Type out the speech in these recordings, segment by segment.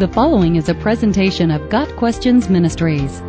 The following is a presentation of Got Questions Ministries.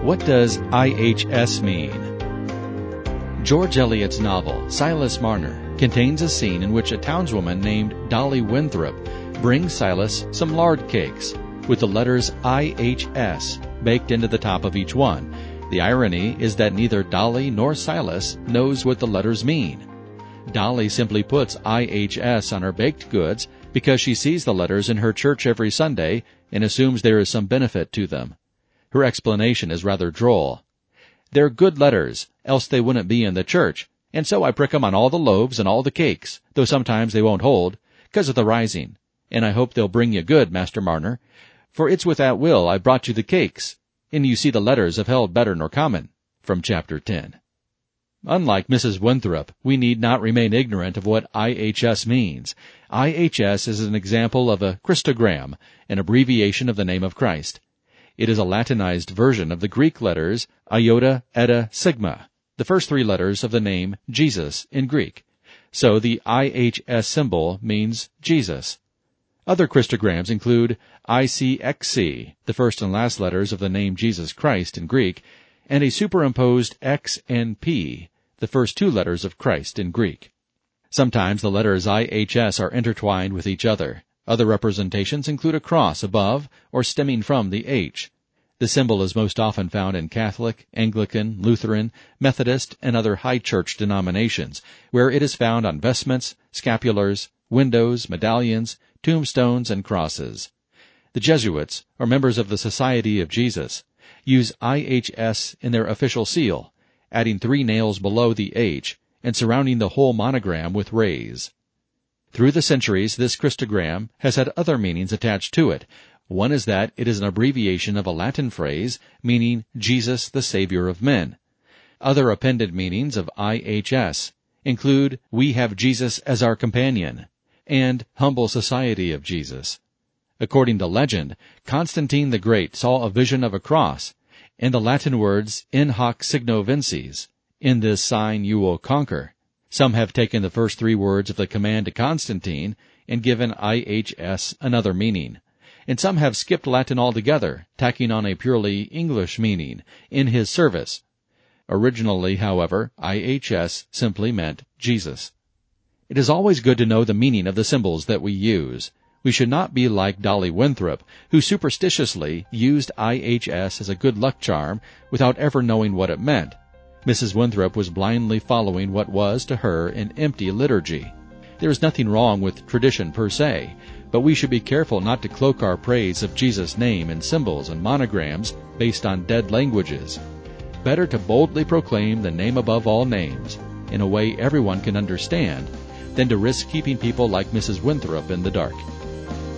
What does IHS mean? George Eliot's novel, Silas Marner, contains a scene in which a townswoman named Dolly Winthrop brings Silas some lard cakes with the letters IHS baked into the top of each one. The irony is that neither Dolly nor Silas knows what the letters mean. Dolly simply puts IHS on her baked goods because she sees the letters in her church every Sunday and assumes there is some benefit to them. Her explanation is rather droll. They're good letters, else they wouldn't be in the church, and so I prick 'em on all the loaves and all the cakes, though sometimes they won't hold, 'cause of the rising. And I hope they'll bring you good, Master Marner, for it's with that will I brought you the cakes, and you see the letters have held better nor common. From chapter 10. Unlike Mrs. Winthrop, we need not remain ignorant of what IHS means. IHS is an example of a Christogram, an abbreviation of the name of Christ. It is a Latinized version of the Greek letters iota, eta, sigma, the first three letters of the name Jesus in Greek. So the IHS symbol means Jesus. Other Christograms include ICXC, the first and last letters of the name Jesus Christ in Greek, and a superimposed X and P, the first two letters of Christ in Greek. Sometimes the letters IHS are intertwined with each other. Other representations include a cross above or stemming from the H. The symbol is most often found in Catholic, Anglican, Lutheran, Methodist, and other high church denominations, where it is found on vestments, scapulars, windows, medallions, tombstones, and crosses. The Jesuits, or members of the Society of Jesus, use IHS in their official seal, adding three nails below the H and surrounding the whole monogram with rays. Through the centuries, this Christogram has had other meanings attached to it. One is that it is an abbreviation of a Latin phrase meaning Jesus the Savior of men. Other appended meanings of IHS include We have Jesus as our companion and Humble Society of Jesus. According to legend, Constantine the Great saw a vision of a cross and the Latin words in hoc signo vinces, in this sign you will conquer. Some have taken the first three words of the command to Constantine and given IHS another meaning. And some have skipped Latin altogether, tacking on a purely English meaning, in his service. Originally, however, IHS simply meant Jesus. It is always good to know the meaning of the symbols that we use. We should not be like Dolly Winthrop, who superstitiously used IHS as a good luck charm without ever knowing what it meant. Mrs. Winthrop was blindly following what was, to her, an empty liturgy. There is nothing wrong with tradition per se, but we should be careful not to cloak our praise of Jesus' name in symbols and monograms based on dead languages. Better to boldly proclaim the name above all names, in a way everyone can understand, than to risk keeping people like Mrs. Winthrop in the dark.